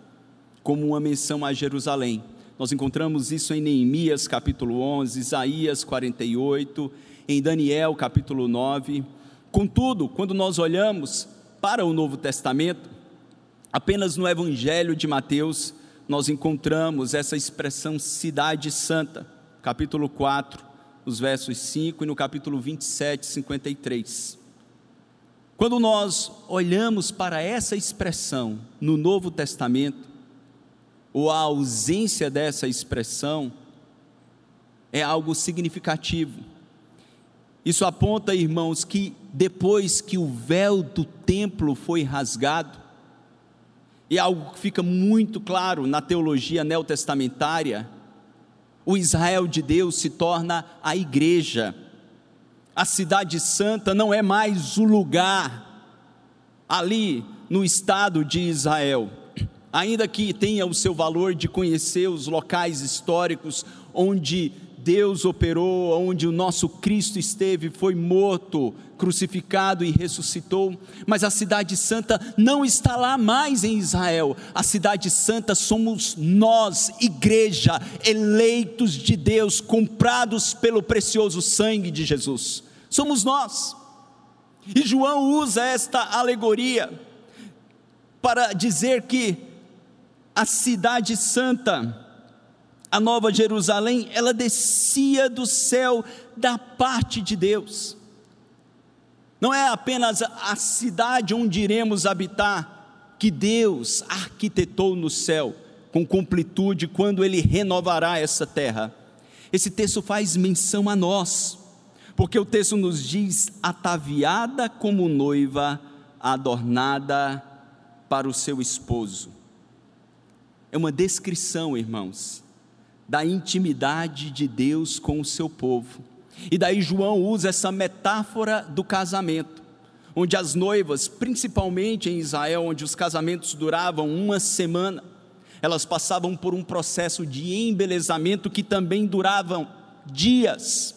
como uma menção a Jerusalém. Nós encontramos isso em Neemias capítulo 11, Isaías 48, em Daniel capítulo 9 Contudo, quando nós olhamos para o Novo Testamento, apenas no Evangelho de Mateus, nós encontramos essa expressão cidade santa, capítulo 4, nos versos 5 e no capítulo 27, 53. Quando nós olhamos para essa expressão no Novo Testamento, ou a ausência dessa expressão, é algo significativo isso aponta, irmãos, que depois que o véu do templo foi rasgado, e algo que fica muito claro na teologia neotestamentária, o Israel de Deus se torna a igreja. A cidade santa não é mais o lugar ali no estado de Israel, ainda que tenha o seu valor de conhecer os locais históricos onde Deus operou, onde o nosso Cristo esteve, foi morto, crucificado e ressuscitou, mas a Cidade Santa não está lá mais em Israel, a Cidade Santa somos nós, igreja, eleitos de Deus, comprados pelo precioso sangue de Jesus, somos nós. E João usa esta alegoria para dizer que a Cidade Santa, a Nova Jerusalém, ela descia do céu da parte de Deus. Não é apenas a cidade onde iremos habitar, que Deus arquitetou no céu, com completude, quando Ele renovará essa terra. Esse texto faz menção a nós, porque o texto nos diz: ataviada como noiva, adornada para o seu esposo. É uma descrição, irmãos, da intimidade de Deus com o seu povo. E daí João usa essa metáfora do casamento, onde as noivas, principalmente em Israel, onde os casamentos duravam uma semana, elas passavam por um processo de embelezamento que também duravam dias.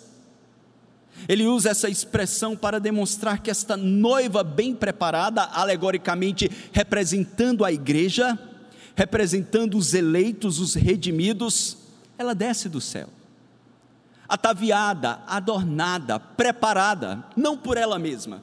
Ele usa essa expressão para demonstrar que esta noiva bem preparada, alegoricamente representando a igreja, representando os eleitos, os redimidos, ela desce do céu, ataviada, adornada, preparada, não por ela mesma,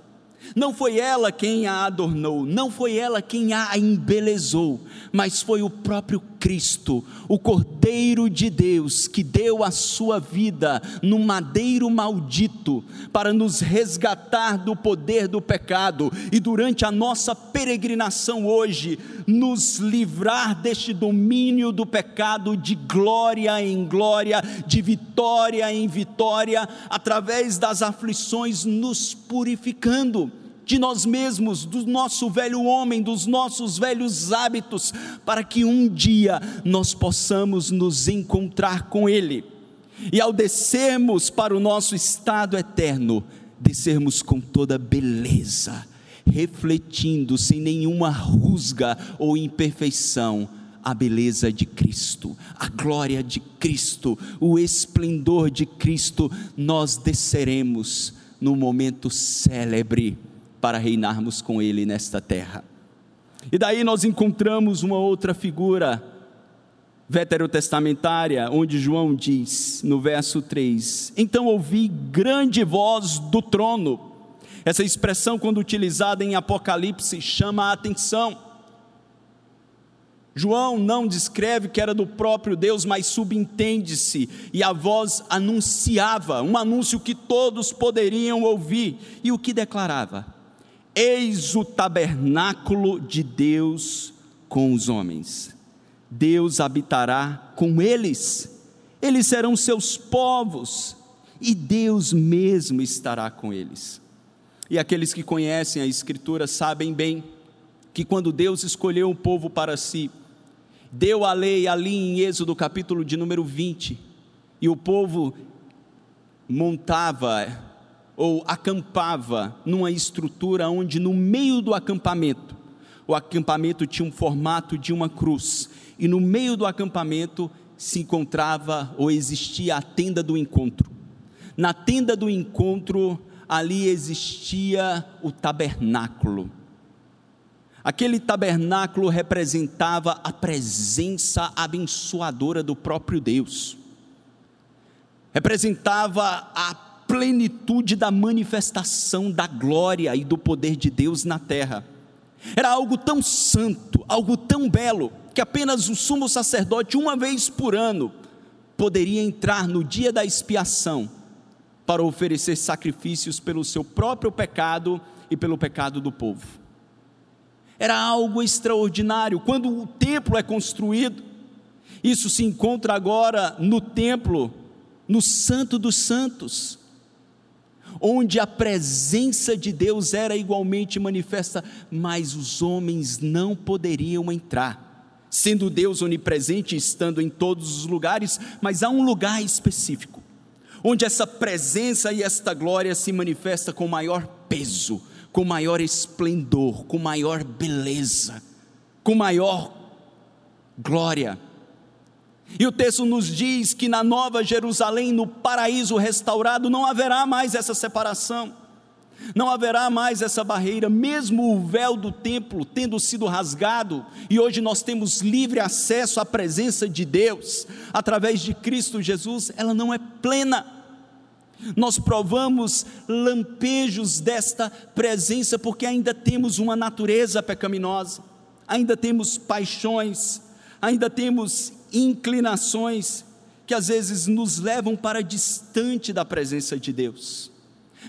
não foi ela quem a adornou, não foi ela quem a embelezou, mas foi o próprio Cristo, o Cordeiro de Deus, que deu a sua vida no madeiro maldito para nos resgatar do poder do pecado e durante a nossa peregrinação hoje, nos livrar deste domínio do pecado de glória em glória, de vitória em vitória, através das aflições, nos purificando de nós mesmos, do nosso velho homem, dos nossos velhos hábitos, para que um dia nós possamos nos encontrar com Ele. E ao descermos para o nosso estado eterno, descermos com toda beleza, refletindo sem nenhuma rusga ou imperfeição a beleza de Cristo, a glória de Cristo, o esplendor de Cristo, nós desceremos no momento célebre para reinarmos com Ele nesta terra. E daí nós encontramos uma outra figura veterotestamentária, onde João diz, no verso 3: Então ouvi grande voz do trono. Essa expressão, quando utilizada em Apocalipse, chama a atenção. João não descreve que era do próprio Deus, mas subentende-se, e a voz anunciava, um anúncio que todos poderiam ouvir, e o que declarava? Eis o tabernáculo de Deus com os homens. Deus habitará com eles, eles serão seus povos, e Deus mesmo estará com eles. E aqueles que conhecem a Escritura sabem bem que quando Deus escolheu um povo para si, deu a lei ali em Êxodo capítulo de número 20, e o povo montava ou acampava numa estrutura onde no meio do acampamento, o acampamento tinha um formato de uma cruz, e no meio do acampamento se encontrava ou existia a tenda do encontro. Na tenda do encontro, ali existia o tabernáculo. Aquele tabernáculo representava a presença abençoadora do próprio Deus, representava a plenitude da manifestação da glória e do poder de Deus na terra. Era algo tão santo, algo tão belo, que apenas o sumo sacerdote, uma vez por ano, poderia entrar no dia da expiação para oferecer sacrifícios pelo seu próprio pecado e pelo pecado do povo. Era algo extraordinário. Quando o templo é construído, isso se encontra agora no templo, no Santo dos Santos, onde a presença de Deus era igualmente manifesta, mas os homens não poderiam entrar. Sendo Deus onipresente, estando em todos os lugares, mas há um lugar específico, onde essa presença e esta glória se manifesta com maior peso, com maior esplendor, com maior beleza, com maior glória. E o texto nos diz que na Nova Jerusalém, no paraíso restaurado, não haverá mais essa separação, não haverá mais essa barreira, mesmo o véu do templo tendo sido rasgado, e hoje nós temos livre acesso à presença de Deus através de Cristo Jesus, ela não é plena. Nós provamos lampejos desta presença porque ainda temos uma natureza pecaminosa, ainda temos paixões, ainda temos inclinações que às vezes nos levam para distante da presença de Deus.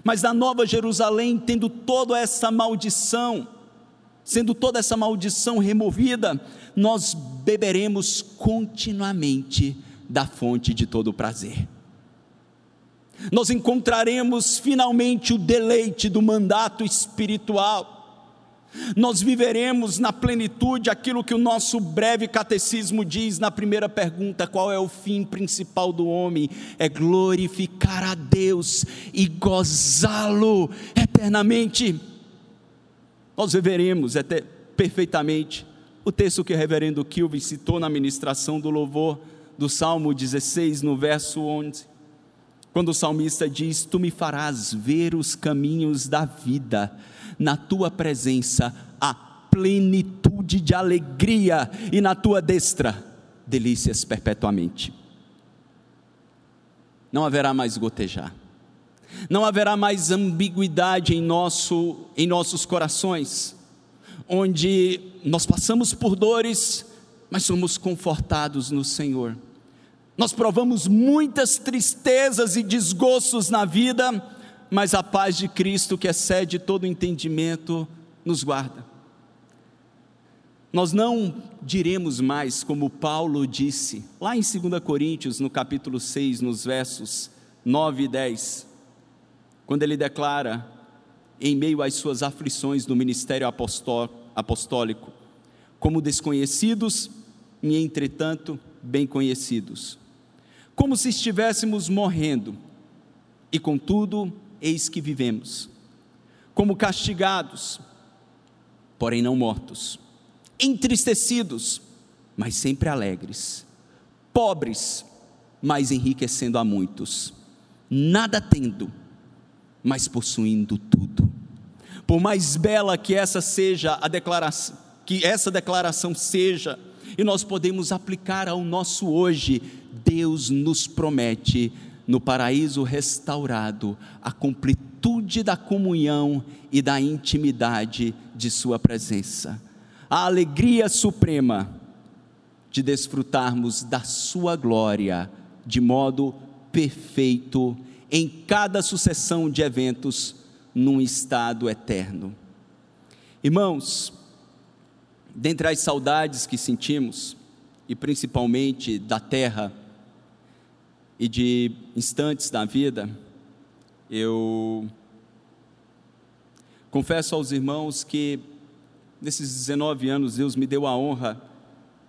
Mas na Nova Jerusalém, tendo toda essa maldição, sendo toda essa maldição removida, nós beberemos continuamente da fonte de todo o prazer nós encontraremos finalmente o deleite do mandato espiritual. Nós viveremos na plenitude aquilo que o nosso breve catecismo diz na primeira pergunta: qual é o fim principal do homem? É glorificar a Deus e gozá-lo eternamente. Nós viveremos até perfeitamente o texto que o reverendo Kilvin citou na ministração do louvor do Salmo 16, no verso 11 quando o salmista diz: Tu me farás ver os caminhos da vida, na tua presença há plenitude de alegria, e na tua destra delícias perpetuamente. Não haverá mais gotejar, não haverá mais ambiguidade em, nosso, em nossos corações, onde nós passamos por dores, mas somos confortados no Senhor nós provamos muitas tristezas e desgostos na vida, mas a paz de Cristo, que excede todo entendimento, nos guarda. Nós não diremos mais, como Paulo disse, lá em 2 Coríntios, no capítulo 6, nos versos 9 e 10, quando ele declara em meio às suas aflições no ministério apostólico, como desconhecidos e, entretanto, bem conhecidos, como se estivéssemos morrendo, e contudo, eis que vivemos, como castigados, porém não mortos, entristecidos, mas sempre alegres, pobres, mas enriquecendo a muitos, nada tendo, mas possuindo tudo. Por mais bela que essa seja a declaração, que essa declaração seja, e nós podemos aplicar ao nosso hoje, Deus nos promete no paraíso restaurado a completude da comunhão e da intimidade de Sua presença, a alegria suprema de desfrutarmos da Sua glória de modo perfeito em cada sucessão de eventos num estado eterno. Irmãos, dentre as saudades que sentimos, e principalmente da terra e de instantes da vida, eu confesso aos irmãos que nesses 19 anos Deus me deu a honra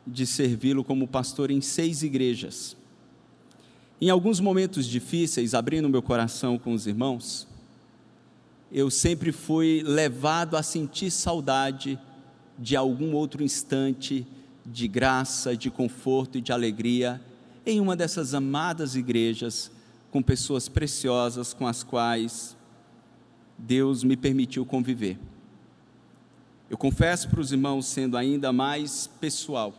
de servi-lo como pastor em seis igrejas. Em alguns momentos difíceis, abrindo meu coração com os irmãos, eu sempre fui levado a sentir saudade de algum outro instante de graça, de conforto e de alegria em uma dessas amadas igrejas com pessoas preciosas com as quais Deus me permitiu conviver. Eu confesso para os irmãos, sendo ainda mais pessoal,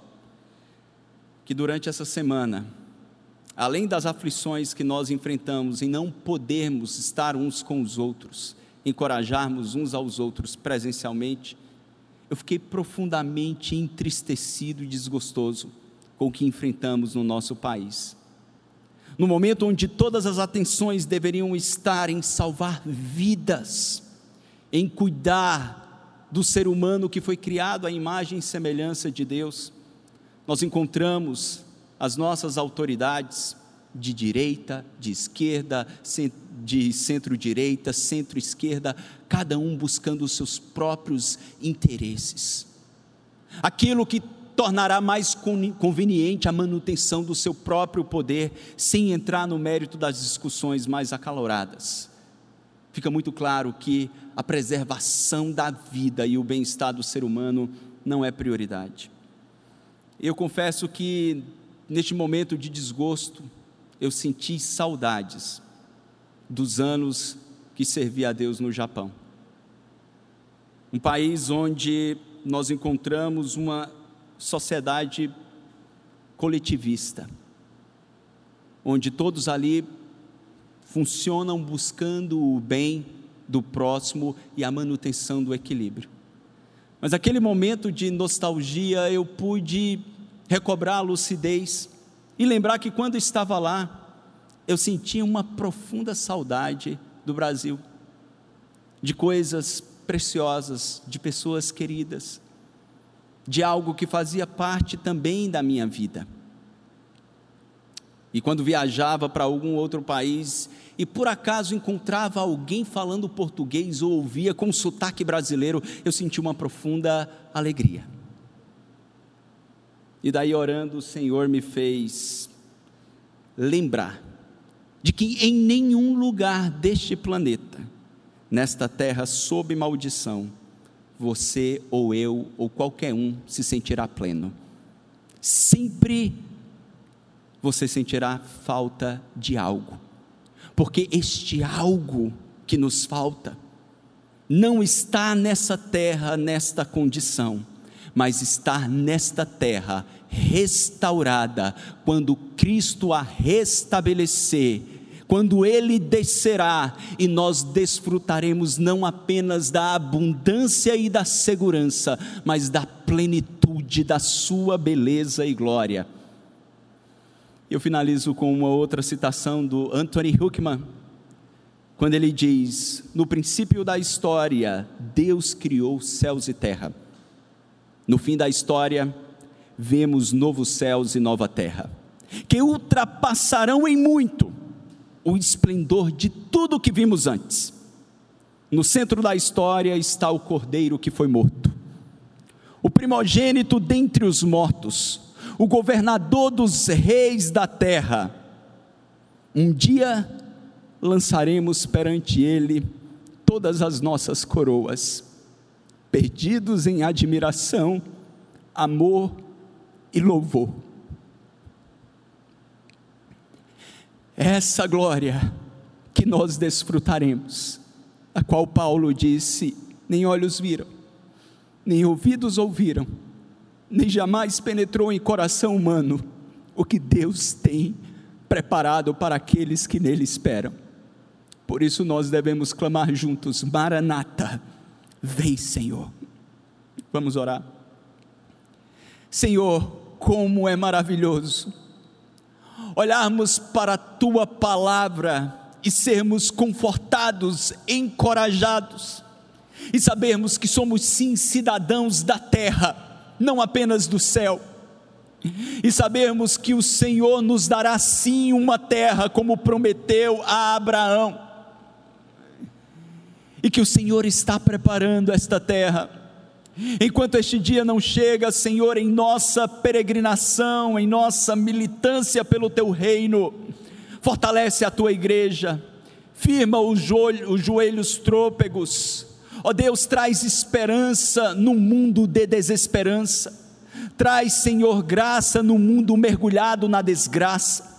que durante essa semana, além das aflições que nós enfrentamos em não podermos estar uns com os outros, encorajarmos uns aos outros presencialmente, eu fiquei profundamente entristecido e desgostoso com o que enfrentamos no nosso país. No momento onde todas as atenções deveriam estar em salvar vidas, em cuidar do ser humano que foi criado à imagem e semelhança de Deus, nós encontramos as nossas autoridades de direita, de esquerda, de centro-direita, centro-esquerda, cada um buscando os seus próprios interesses. Aquilo que tornará mais conveniente a manutenção do seu próprio poder, sem entrar no mérito das discussões mais acaloradas. Fica muito claro que a preservação da vida e o bem-estar do ser humano não é prioridade. Eu confesso que, neste momento de desgosto, eu senti saudades dos anos que servi a Deus no Japão. Um país onde nós encontramos uma sociedade coletivista, onde todos ali funcionam buscando o bem do próximo e a manutenção do equilíbrio. Mas aquele momento de nostalgia eu pude recobrar a lucidez e lembrar que quando estava lá, eu sentia uma profunda saudade do Brasil, de coisas preciosas, de pessoas queridas, de algo que fazia parte também da minha vida. E quando viajava para algum outro país e por acaso encontrava alguém falando português ou ouvia com sotaque brasileiro, eu sentia uma profunda alegria. E daí orando, o Senhor me fez lembrar de que em nenhum lugar deste planeta, nesta terra sob maldição, você ou eu ou qualquer um se sentirá pleno. Sempre você sentirá falta de algo, porque este algo que nos falta não está nessa terra, nesta condição mas estar nesta terra restaurada, quando Cristo a restabelecer, quando Ele descerá e nós desfrutaremos não apenas da abundância e da segurança, mas da plenitude da Sua beleza e glória. Eu finalizo com uma outra citação do Anthony Huckman, quando ele diz: No princípio da história, Deus criou céus e terra. No fim da história, vemos novos céus e nova terra, que ultrapassarão em muito o esplendor de tudo que vimos antes. No centro da história está o cordeiro que foi morto, o primogênito dentre os mortos, o governador dos reis da terra. Um dia lançaremos perante ele todas as nossas coroas, perdidos em admiração, amor e louvor. Essa glória que nós desfrutaremos, a qual Paulo disse: nem olhos viram, nem ouvidos ouviram, nem jamais penetrou em coração humano o que Deus tem preparado para aqueles que nele esperam. Por isso nós devemos clamar juntos: Maranata, vem, Senhor. Vamos orar. Senhor, como é maravilhoso olharmos para a tua palavra e sermos confortados, encorajados, e sabermos que somos sim cidadãos da terra, não apenas do céu, e sabermos que o Senhor nos dará sim uma terra, como prometeu a Abraão, e que o Senhor está preparando esta terra. Enquanto este dia não chega, Senhor, em nossa peregrinação, em nossa militância pelo teu reino, fortalece a tua igreja, firma os, os joelhos trôpegos, ó Deus, traz esperança num mundo de desesperança, traz, Senhor, graça no mundo mergulhado na desgraça,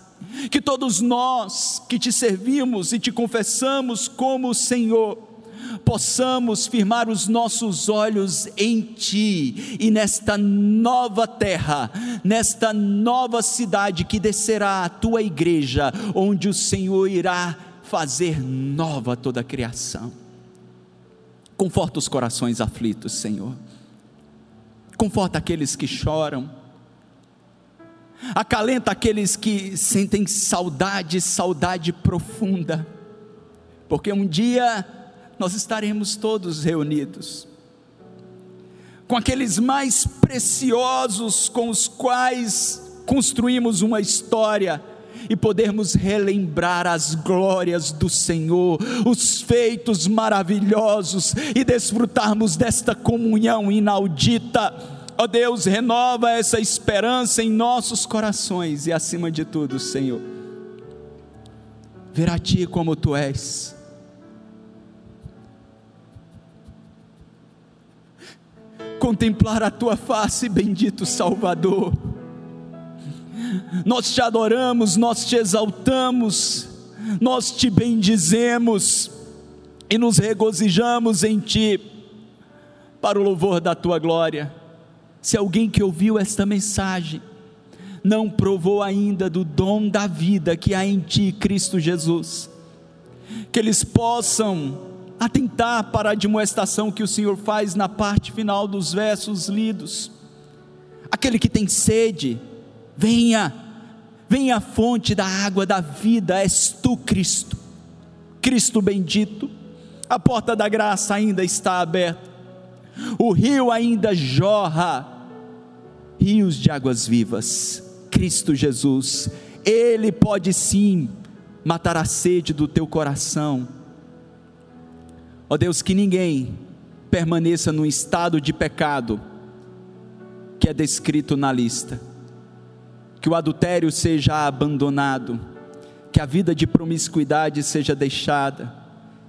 que todos nós que te servimos e te confessamos como Senhor, possamos firmar os nossos olhos em Ti e nesta nova terra, nesta nova cidade que descerá a Tua igreja, onde o Senhor irá fazer nova toda a criação. Conforta os corações aflitos, Senhor. Conforta aqueles que choram. Acalenta aqueles que sentem saudade, saudade profunda. Porque um dia nós estaremos todos reunidos com aqueles mais preciosos com os quais construímos uma história e podermos relembrar as glórias do Senhor, os feitos maravilhosos e desfrutarmos desta comunhão inaudita. Ó oh Deus, renova essa esperança em nossos corações e acima de tudo, Senhor, ver a Ti como Tu és contemplar a tua face, bendito Salvador. Nós te adoramos, nós te exaltamos, nós te bendizemos e nos regozijamos em ti, para o louvor da tua glória. Se alguém que ouviu esta mensagem não provou ainda do dom da vida que há em ti, Cristo Jesus, que eles possam atentar para a admoestação que o Senhor faz na parte final dos versos lidos. Aquele que tem sede, venha, venha a fonte da água da vida, és tu, Cristo, Cristo bendito. A porta da graça ainda está aberta, o rio ainda jorra, rios de águas vivas. Cristo Jesus, Ele pode sim matar a sede do teu coração Ó Deus, que ninguém permaneça no estado de pecado que é descrito na lista. Que o adultério seja abandonado, que a vida de promiscuidade seja deixada,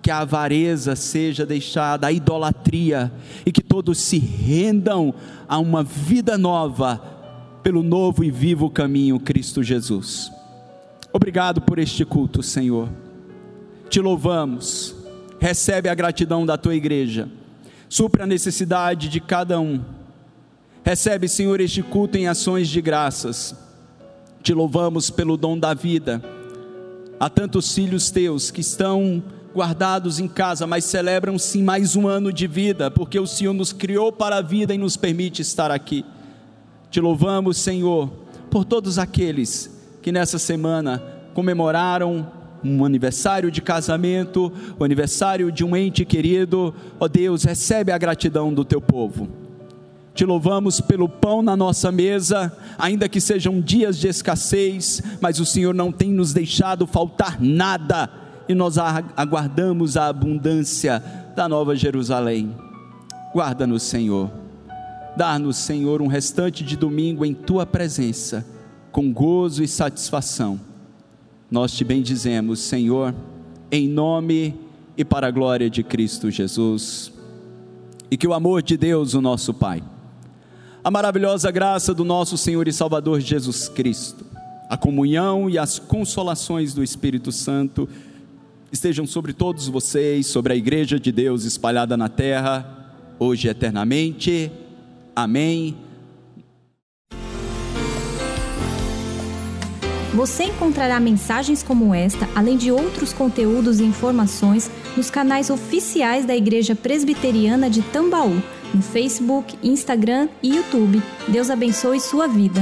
que a avareza seja deixada, a idolatria, e que todos se rendam a uma vida nova, pelo novo e vivo caminho Cristo Jesus. Obrigado por este culto, Senhor. Te louvamos recebe a gratidão da tua igreja, supra a necessidade de cada um. Recebe, Senhor, este culto em ações de graças. Te louvamos pelo dom da vida. Há tantos filhos teus que estão guardados em casa, mas celebram sim mais um ano de vida, porque o Senhor nos criou para a vida e nos permite estar aqui. Te louvamos, Senhor, por todos aqueles que nessa semana comemoraram um aniversário de casamento, o aniversário de um ente querido, ó Deus, recebe a gratidão do teu povo. Te louvamos pelo pão na nossa mesa, ainda que sejam dias de escassez, mas o Senhor não tem nos deixado faltar nada, e nós aguardamos a abundância da Nova Jerusalém. Guarda-nos, Senhor. Dar-nos, Senhor, um restante de domingo em tua presença, com gozo e satisfação. Nós te bendizemos, Senhor, em nome e para a glória de Cristo Jesus. E que o amor de Deus, o nosso Pai, a maravilhosa graça do nosso Senhor e Salvador Jesus Cristo, a comunhão e as consolações do Espírito Santo estejam sobre todos vocês, sobre a igreja de Deus espalhada na terra, hoje e eternamente. Amém. Você encontrará mensagens como esta, além de outros conteúdos e informações, nos canais oficiais da Igreja Presbiteriana de Tambaú, no Facebook, Instagram e YouTube. Deus abençoe sua vida.